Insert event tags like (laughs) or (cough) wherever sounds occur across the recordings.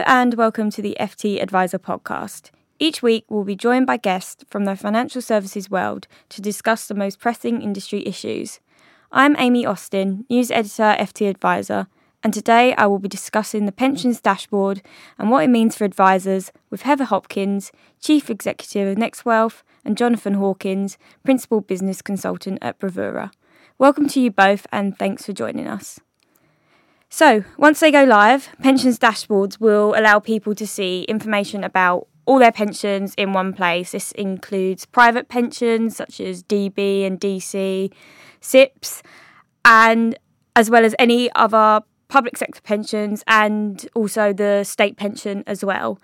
Hello and welcome to the FT Advisor podcast. Each week, we'll be joined by guests from the financial services world to discuss the most pressing industry issues. I'm Amy Austin, news editor, FT Advisor, and today I will be discussing the pensions dashboard and what it means for advisors with Heather Hopkins, Chief Executive of NextWealth, and Jonathan Hawkins, Principal Business Consultant at Bravura. Welcome to you both, and thanks for joining us. So, once they go live, pensions dashboards will allow people to see information about all their pensions in one place. This includes private pensions such as DB and DC, SIPPs, and as well as any other public sector pensions and also the state pension as well.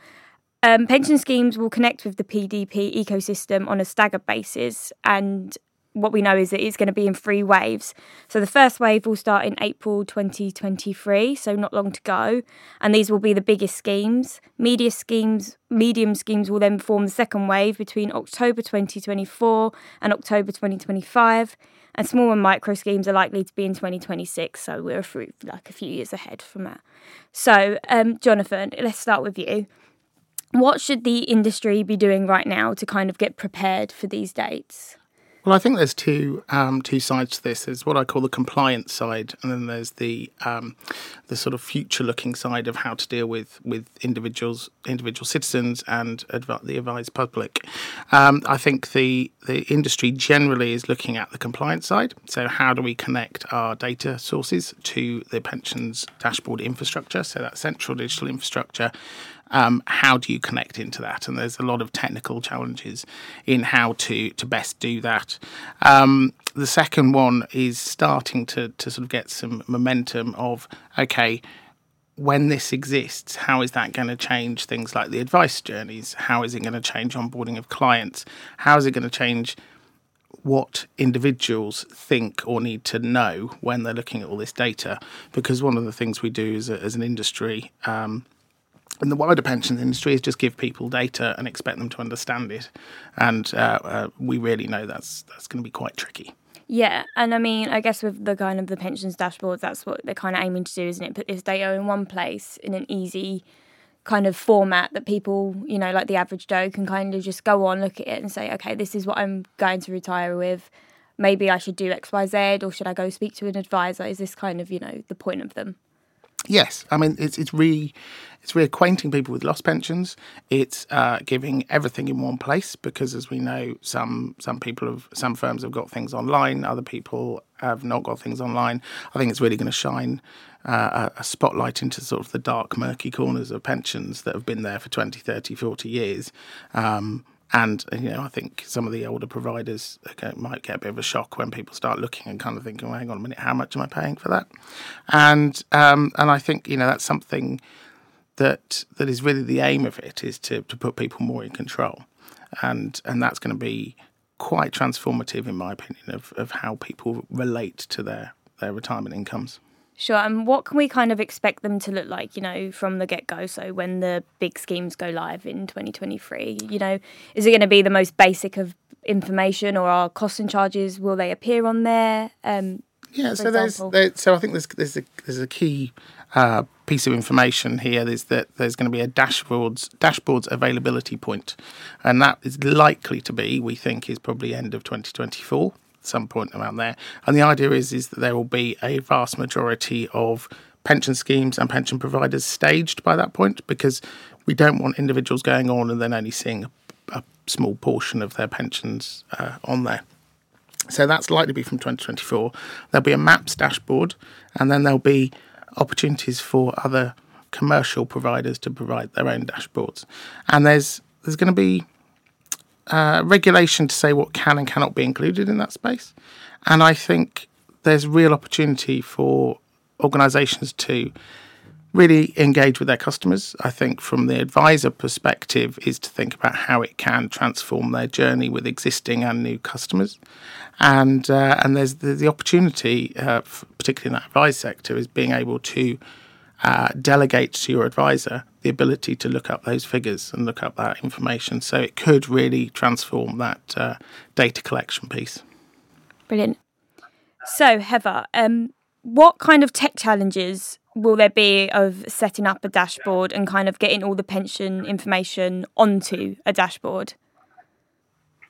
Um, pension schemes will connect with the PDP ecosystem on a staggered basis, and what we know is that it's going to be in three waves. So the first wave will start in April 2023, so not long to go, and these will be the biggest schemes. Media schemes, medium schemes will then form the second wave between October 2024 and October 2025, and small and micro schemes are likely to be in 2026. So we're through like a few years ahead from that. So, um, Jonathan, let's start with you. What should the industry be doing right now to kind of get prepared for these dates? Well, I think there's two um, two sides to this. There's what I call the compliance side, and then there's the um, the sort of future looking side of how to deal with with individuals, individual citizens, and adv- the advised public. Um, I think the the industry generally is looking at the compliance side. So how do we connect our data sources to the pensions dashboard infrastructure? So that central digital infrastructure um, how do you connect into that? And there's a lot of technical challenges in how to to best do that. Um, the second one is starting to to sort of get some momentum of okay. When this exists, how is that going to change things like the advice journeys? How is it going to change onboarding of clients? How is it going to change what individuals think or need to know when they're looking at all this data. Because one of the things we do as, a, as an industry um, in the wider pensions industry is just give people data and expect them to understand it, and uh, uh, we really know that's that's going to be quite tricky. Yeah, and I mean, I guess with the kind of the pensions dashboards, that's what they're kind of aiming to do, isn't it? Put this data in one place in an easy kind of format that people, you know, like the average Joe can kind of just go on, look at it, and say, okay, this is what I'm going to retire with. Maybe I should do X, Y, Z, or should I go speak to an advisor? Is this kind of, you know, the point of them? Yes, I mean it's it's re it's reacquainting people with lost pensions. It's uh, giving everything in one place because, as we know, some some people have some firms have got things online, other people have not got things online. I think it's really going to shine uh, a spotlight into sort of the dark, murky corners of pensions that have been there for 20, 30, 40 years. Um, and you know, I think some of the older providers might get a bit of a shock when people start looking and kind of thinking, well, "Hang on a minute, how much am I paying for that?" And um, and I think you know that's something that that is really the aim of it is to to put people more in control, and and that's going to be quite transformative in my opinion of of how people relate to their their retirement incomes. Sure. And what can we kind of expect them to look like, you know, from the get go? So when the big schemes go live in 2023, you know, is it going to be the most basic of information or are costs and charges, will they appear on there? Um, yeah, so there's, there, so I think there's there's a there's a key uh, piece of information here is that there's going to be a dashboards dashboards availability point, and that is likely to be we think is probably end of 2024 some point around there. And the idea is is that there will be a vast majority of pension schemes and pension providers staged by that point because we don't want individuals going on and then only seeing a, a small portion of their pensions uh, on there. So that's likely to be from 2024. There'll be a MAPS dashboard, and then there'll be opportunities for other commercial providers to provide their own dashboards. And there's there's going to be uh, regulation to say what can and cannot be included in that space. And I think there's real opportunity for organisations to really engage with their customers. I think from the advisor perspective is to think about how it can transform their journey with existing and new customers. And uh, and there's the, the opportunity, uh, particularly in that advice sector, is being able to uh, delegate to your advisor the ability to look up those figures and look up that information. So it could really transform that uh, data collection piece. Brilliant. So, Heather, um, what kind of tech challenges will there be of setting up a dashboard and kind of getting all the pension information onto a dashboard?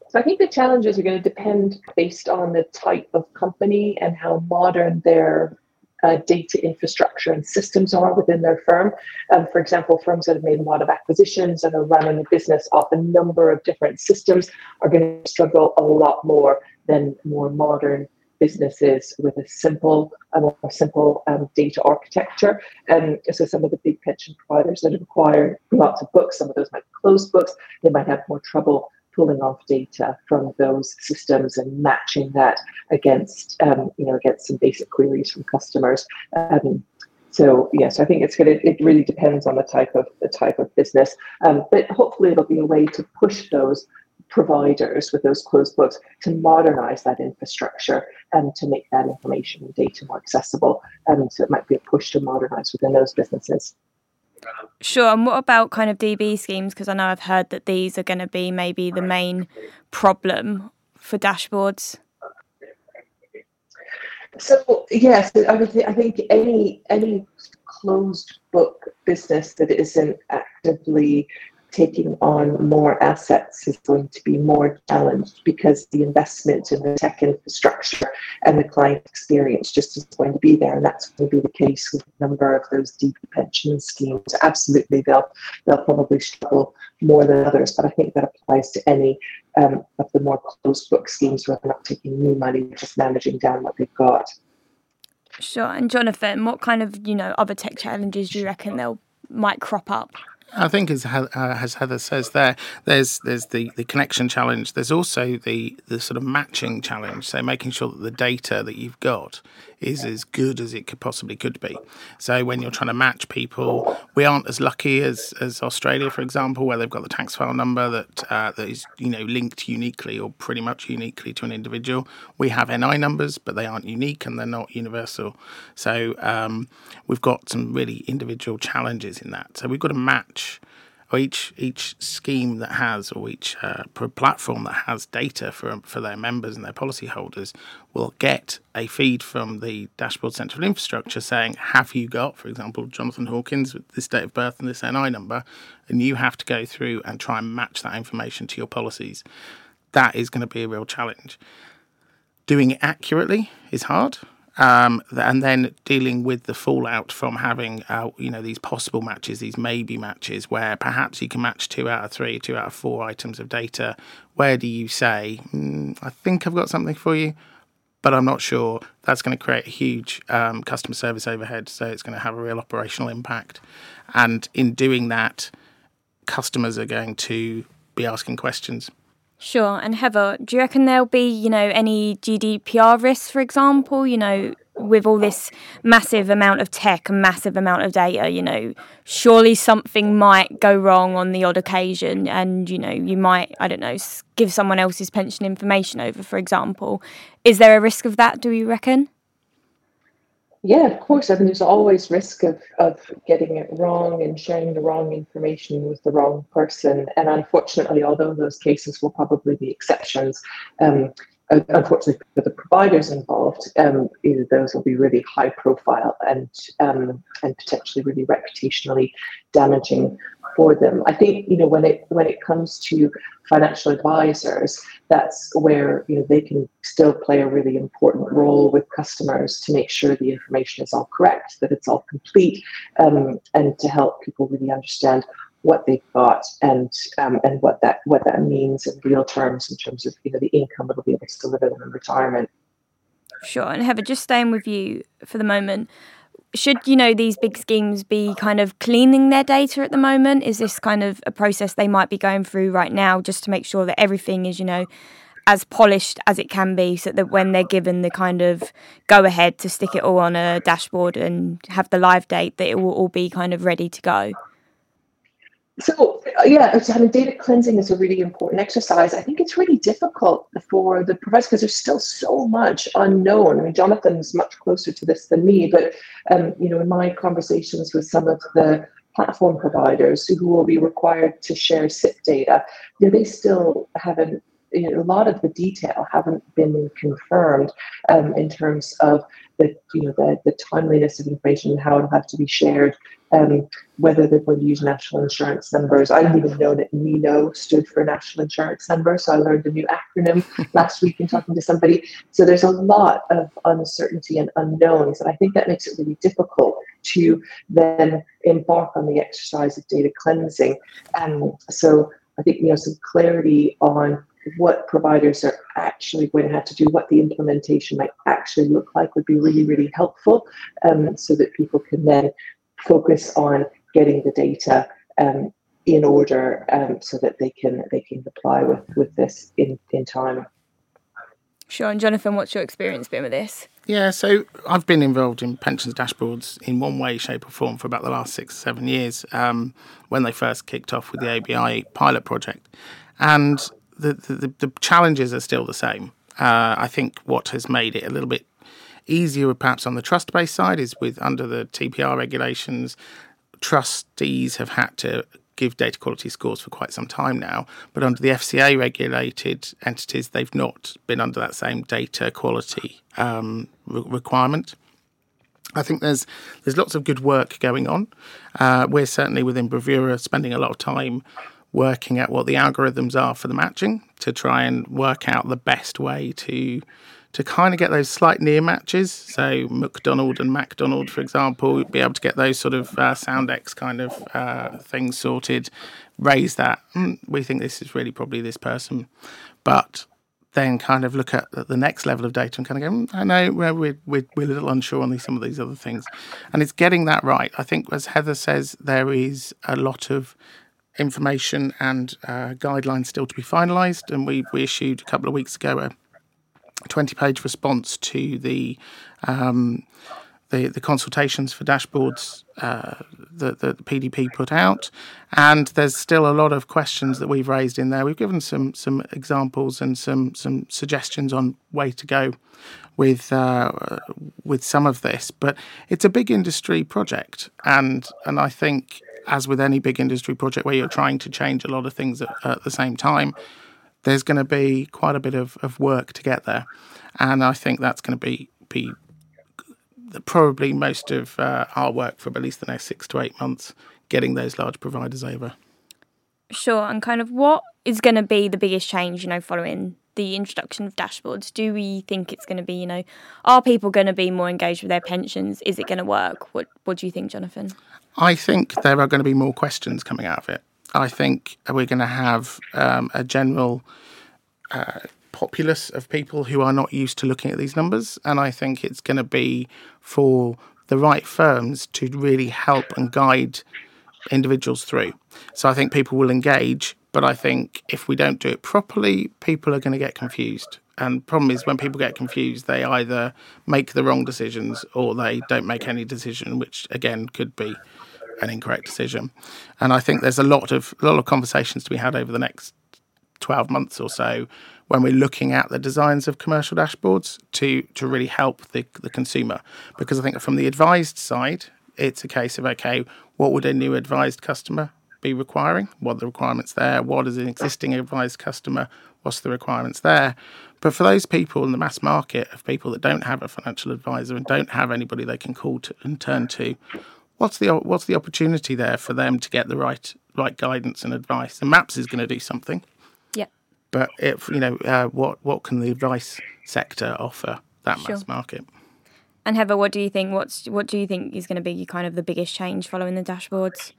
So I think the challenges are going to depend based on the type of company and how modern their uh, data infrastructure and systems are within their firm. Um, for example, firms that have made a lot of acquisitions and are running a business off a number of different systems are going to struggle a lot more than more modern businesses with a simple, a more simple um, data architecture. And so some of the big pension providers that have acquired lots of books, some of those might be closed books, they might have more trouble pulling off data from those systems and matching that against, um, you know, against some basic queries from customers. Um, so yes, I think it's going to. It really depends on the type of the type of business, um, but hopefully it'll be a way to push those providers with those closed books to modernize that infrastructure and to make that information and data more accessible. And so it might be a push to modernize within those businesses. Sure. And what about kind of DB schemes? Because I know I've heard that these are going to be maybe the main problem for dashboards. So yes, I, I think any any closed book business that isn't actively taking on more assets is going to be more challenged because the investment in the tech infrastructure and the client experience just is going to be there. And that's going to be the case with a number of those DB pension schemes. Absolutely, they'll, they'll probably struggle more than others, but I think that applies to any um, of the more closed book schemes where they're not taking new money, just managing down what they've got. Sure. And Jonathan, what kind of, you know, other tech challenges do you reckon they'll might crop up? I think as, uh, as Heather says there, there's there's the, the connection challenge. There's also the the sort of matching challenge. So making sure that the data that you've got is as good as it could possibly could be. So when you're trying to match people, we aren't as lucky as, as Australia, for example, where they've got the tax file number that uh, that is you know linked uniquely or pretty much uniquely to an individual. We have NI numbers, but they aren't unique and they're not universal. So um, we've got some really individual challenges in that. So we've got to match or each each scheme that has or each uh, platform that has data for for their members and their policyholders will get a feed from the dashboard central infrastructure saying have you got for example Jonathan Hawkins with this date of birth and this NI number and you have to go through and try and match that information to your policies. That is going to be a real challenge. Doing it accurately is hard um, and then dealing with the fallout from having, uh, you know, these possible matches, these maybe matches, where perhaps you can match two out of three, two out of four items of data. Where do you say, mm, I think I've got something for you, but I'm not sure? That's going to create a huge um, customer service overhead, so it's going to have a real operational impact. And in doing that, customers are going to be asking questions. Sure. And Heather, do you reckon there'll be, you know, any GDPR risks, for example, you know, with all this massive amount of tech and massive amount of data, you know, surely something might go wrong on the odd occasion and, you know, you might, I don't know, give someone else's pension information over, for example. Is there a risk of that, do you reckon? Yeah, of course. I mean, there's always risk of, of getting it wrong and sharing the wrong information with the wrong person. And unfortunately, although those cases will probably be exceptions, um, unfortunately for the providers involved, um, those will be really high profile and um, and potentially really reputationally damaging for them. I think you know when it when it comes to financial advisors, that's where you know they can still play a really important role with customers to make sure the information is all correct, that it's all complete, um, and to help people really understand what they've got and um, and what that what that means in real terms in terms of you know the income that'll be able to deliver them in retirement. Sure, and Heather, just staying with you for the moment should you know these big schemes be kind of cleaning their data at the moment? Is this kind of a process they might be going through right now just to make sure that everything is you know as polished as it can be so that when they're given the kind of go ahead to stick it all on a dashboard and have the live date that it will all be kind of ready to go? So yeah, I mean, data cleansing is a really important exercise. I think it's really difficult for the providers because there's still so much unknown. I mean, Jonathan's much closer to this than me, but um, you know, in my conversations with some of the platform providers who will be required to share SIPP data, you know, they still haven't you know, a lot of the detail haven't been confirmed um, in terms of the you know the, the timeliness of information and how it'll have to be shared, um, whether they're going to use national insurance numbers. I didn't even know that NINO stood for national insurance number, so I learned a new acronym (laughs) last week in talking to somebody. So there's a lot of uncertainty and unknowns, and I think that makes it really difficult to then embark on the exercise of data cleansing. And so I think you know some clarity on what providers are actually going to have to do, what the implementation might actually look like would be really, really helpful um, so that people can then focus on getting the data um, in order um, so that they can they can apply with, with this in, in time. Sure. And Jonathan, what's your experience been with this? Yeah, so I've been involved in pensions dashboards in one way, shape, or form for about the last six, seven years um, when they first kicked off with the ABI pilot project. And the, the, challenges are still the same. Uh, I think what has made it a little bit easier, perhaps on the trust based side, is with under the TPR regulations, trustees have had to give data quality scores for quite some time now. But under the FCA regulated entities, they've not been under that same data quality um, re- requirement. I think there's there's lots of good work going on. Uh, we're certainly within Bravura spending a lot of time working at what the algorithms are for the matching to try and work out the best way to to kind of get those slight near matches. So McDonald and MacDonald, for example, be able to get those sort of uh, Soundex kind of uh, things sorted, raise that. Mm, we think this is really probably this person, but then kind of look at the next level of data and kind of go, mm, I know we're, we're, we're a little unsure on these, some of these other things. And it's getting that right. I think, as Heather says, there is a lot of information and uh, guidelines still to be finalised. And we, we issued a couple of weeks ago a 20 page response to the, um, the, the consultations for dashboards uh, that, the PDP put out. And there's still a lot of questions that we've raised in there. We've given some some examples and some some suggestions on way to go with uh, with some of this, but it's a big industry project, and and I think as with any big industry project where you're trying to change a lot of things at, at the same time, there's going to be quite a bit of, of work to get there. And I think that's going to be, be probably most of uh, our work for at least the next six to eight months, getting those large providers over. Sure. And kind of what is going to be the biggest change, you know, following the introduction of dashboards? Do we think it's going to be, you know, are people going to be more engaged with their pensions? Is it going to work? What What do you think, Jonathan? I think there are going to be more questions coming out of it. I think we're going to have um, a general uh, populace of people who are not used to looking at these numbers, and I think it's going to be for the right firms to really help and guide individuals through. So I think people will engage, but I think if we don't do it properly, people are going to get confused. And the problem is when people get confused, they either make the wrong decisions or they don't make any decision, which again could be an incorrect decision. And I think there's a lot of a lot of conversations to be had over the next 12 months or so when we're looking at the designs of commercial dashboards to to really help the, the consumer. Because I think from the advised side, it's a case of okay, what would a new advised customer be requiring? What are the requirements there? What is an existing advised customer? What's the requirements there? But for those people in the mass market of people that don't have a financial advisor and don't have anybody they can call to and turn to, what's the what's the opportunity there for them to get the right right guidance and advice? And Maps is going to do something. Yeah. But if you know, uh, what what can the advice sector offer that sure. mass market? And Heather, what do you think? What's what do you think is going to be kind of the biggest change following the dashboards?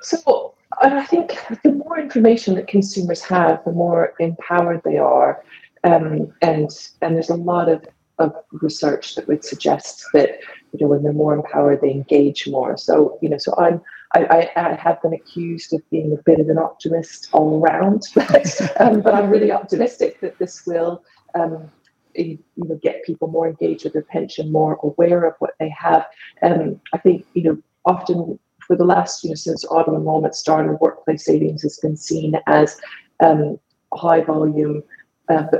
So I think the more information that consumers have, the more empowered they are, um, and and there's a lot of of research that would suggest that you know when they're more empowered they engage more so you know so i'm I, I, have been accused of being a bit of an optimist all around, (laughs) um, but I'm really optimistic that this will um, you know get people more engaged with their pension, more aware of what they have. Um, I think you know often for the last you know since auto enrollment started, workplace savings has been seen as um, high volume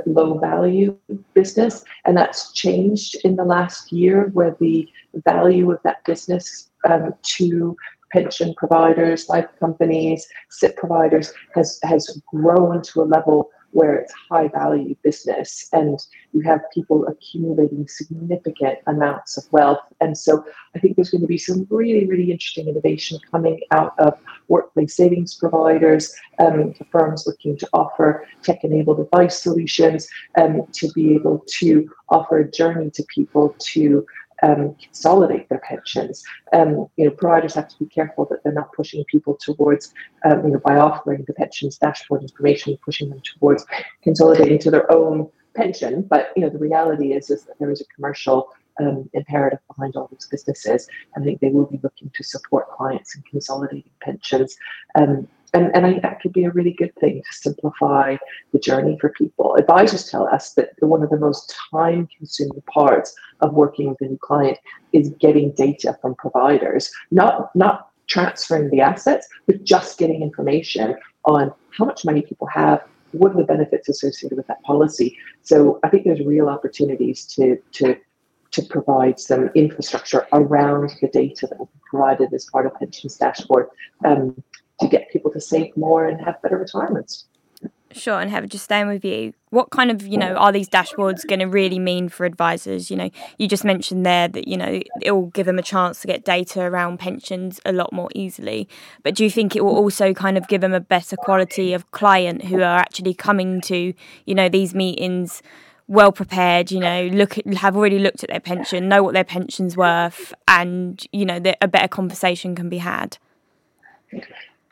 low value business. And that's changed in the last year where the value of that business um, to pension providers, life companies, SIPP providers has, has grown to a level where it's high value business and you have people accumulating significant amounts of wealth. And so I think there's going to be some really, really interesting innovation coming out of workplace savings providers, um, firms looking to offer tech enabled advice solutions um, to be able to offer a journey to people to um, consolidate their pensions. Um, you know, providers have to be careful that they're not pushing people towards, um, you know, by offering the pensions dashboard information, pushing them towards consolidating to their own pension. But you know, the reality is is that there is a commercial um, imperative behind all these businesses. I think they will be looking to support clients in consolidating pensions. Um, and, and I think that could be a really good thing to simplify the journey for people. Advisors tell us that one of the most time consuming parts of working with a new client is getting data from providers, not, not transferring the assets, but just getting information on how much money people have, what are the benefits associated with that policy. So I think there's real opportunities to, to to provide some infrastructure around the data that will be provided as part of pensions dashboard um, to get people to save more and have better retirements. Sure, and have just staying with you, what kind of you know are these dashboards going to really mean for advisors? You know, you just mentioned there that you know it will give them a chance to get data around pensions a lot more easily. But do you think it will also kind of give them a better quality of client who are actually coming to you know these meetings? well prepared, you know, look at, have already looked at their pension, know what their pension's worth, and you know, that a better conversation can be had.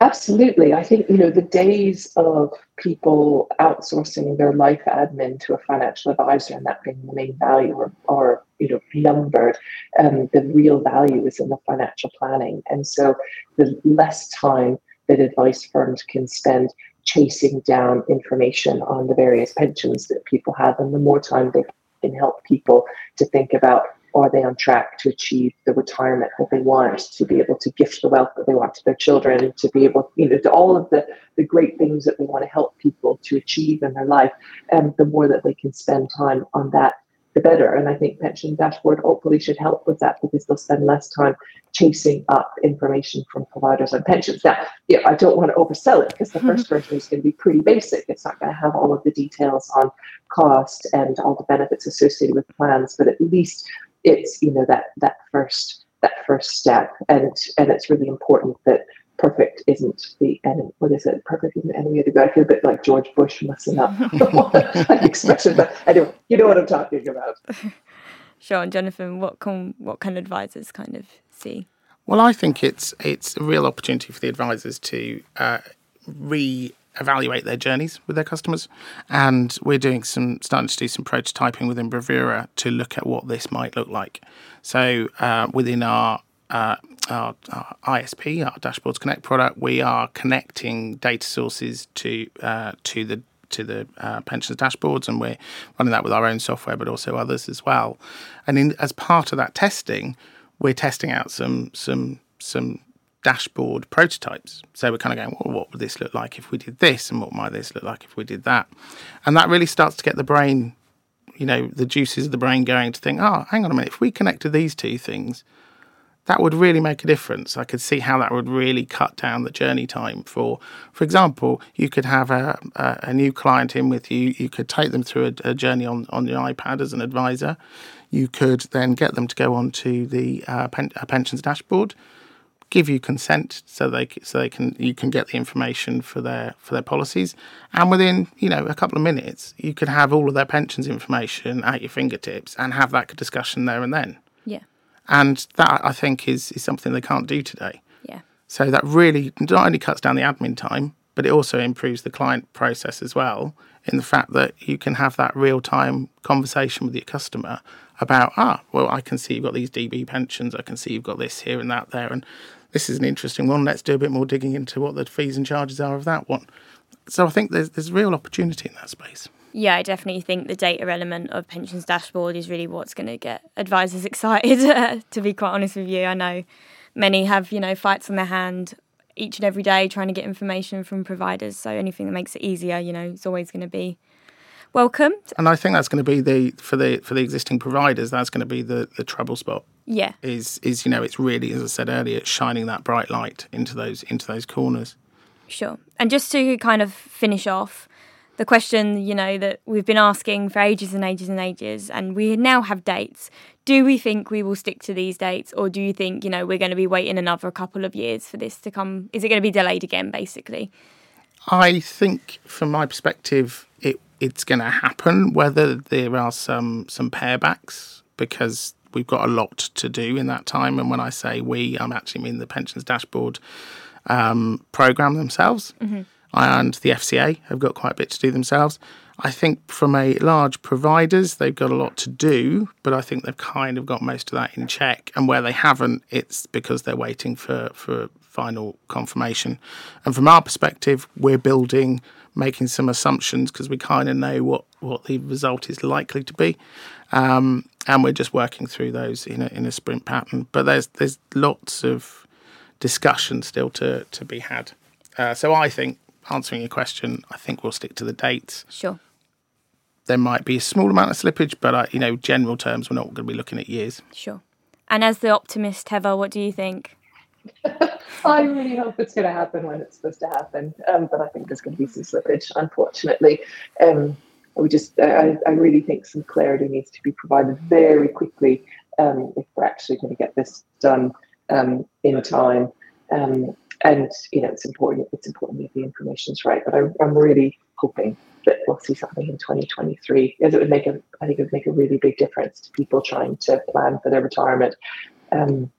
Absolutely. I think, you know, the days of people outsourcing their life admin to a financial advisor and that being the main value are, are you know, numbered. Um, the real value is in the financial planning. And so the less time that advice firms can spend chasing down information on the various pensions that people have and the more time they can help people to think about are they on track to achieve the retirement that they want, to be able to gift the wealth that they want to their children, to be able, you know, to all of the, the great things that they want to help people to achieve in their life. And the more that they can spend time on that, the better. And I think Pension Dashboard hopefully should help with that because they'll spend less time chasing up information from providers on pensions. Now, yeah, I don't want to oversell it because the mm-hmm. first version is going to be pretty basic. It's not going to have all of the details on cost and all the benefits associated with plans, but at least it's you know that that first that first step. And and it's really important that perfect isn't the enemy what is it? Perfect isn't the enemy of the good. I feel a bit like george bush messing up. (laughs) (laughs) An expression but anyway you know what i'm talking about. Sure and jonathan what can what can advisors kind of see? Well i think it's it's a real opportunity for the advisors to uh, re evaluate their journeys with their customers. And we're doing some starting to do some prototyping within Bravura to look at what this might look like. So uh, within our, uh, our, our ISP, our Dashboards Connect product, we are connecting data sources to uh, to the to the uh, pensions dashboards, and we're running that with our own software, but also others as well. And in, as part of that testing, we're testing out some some some dashboard prototypes. So we're kind of going, well, what would this look like if we did this, and what might this look like if we did that? And that really starts to get the brain, you know, the juices of the brain going to think, oh, hang on a minute, if we connected these two things, that would really make a difference. I could see how that would really cut down the journey time for, for example, you could have a, a, a new client in with you. You could take them through a, a, journey on, on your iPad as an advisor. You could then get them to go onto the uh, pen, pensions dashboard give you consent so they so they can you can get the information for their for their policies. And within you know a couple of minutes you could have all of their pensions information at your fingertips and have that discussion there and then. Yeah. And that i think is is something they can't do today. Yeah. So that really not only cuts down the admin time but it also improves the client process as well in the fact that you can have that real time conversation with your customer about ah well i can see you've got these db pensions i can see you've got this here and that there and this is an interesting one. Let's do a bit more digging into what the fees and charges are of that one. So I think there's there's real opportunity in that space. Yeah, I definitely think the data element of pensions dashboard is really what's going to get advisors (laughs) excited. to be quite honest with you, I know many have you know fights on their hand each and every day trying to get information from providers. So anything that makes it easier, you know, is always going to be welcomed. And I think that's going to be the for the for the existing providers. That's going to be the the trouble spot. Yeah. Is is you know it's really as I said earlier, shining that bright light into those into those corners. Sure. And just to kind of finish off, the question, you know, that we've been asking for ages and ages and ages, and we now have dates. Do we think we will stick to these dates, or do you think, you know, we're going to be waiting another couple of years for this to come? Is it going to be delayed again, basically? I think, from my perspective, it it's going to happen. Whether there are some some pairbacks because we've got a lot to do in that time. And when I say we, I'm actually mean the pensions dashboard um, program themselves. Mm-hmm. And the FCA have got quite a bit to do themselves. I think from a large providers, they've got a lot to do, but I think they've kind of got most of that in check. And where they haven't, it's because they're waiting for, for final confirmation. And from our perspective, we're building, making some assumptions because we kind of know what, what the result is likely to be. Um, and we're just working through those in a, in a sprint pattern. But there's there's lots of discussion still to, to be had. Uh, so I think, answering your question, I think we'll stick to the dates. Sure. There might be a small amount of slippage, but uh, you know, general terms, we're not going to be looking at years. Sure. And as the optimist, Heather, what do you think? (laughs) I really hope it's going to happen when it's supposed to happen, um, but I think there's going to be some slippage, unfortunately. Um, we just, I, I, really think some clarity needs to be provided very quickly um, if we're actually going to get this done um, in time. Um, and you know, it's important. It's important that the information's right. But I, I'm really hoping that we'll see something in 2023, as it would make a, I think it would make a really big difference to people trying to plan for their retirement. Um,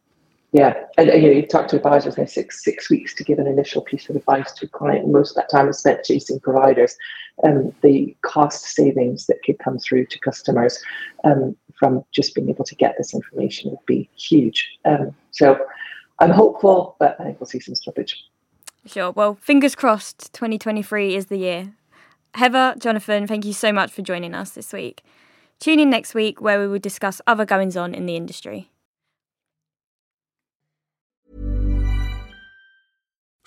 yeah, and, and, you know, you talk to advisors, they have six six weeks to give an initial piece of advice to a client. Most of that time is spent chasing providers. Um, the cost savings that could come through to customers um, from just being able to get this information would be huge. Um, so I'm hopeful, but I think we'll see some slippage. Sure. Well, fingers crossed 2023 is the year. Heather, Jonathan, thank you so much for joining us this week. Tune in next week where we will discuss other goings on in the industry.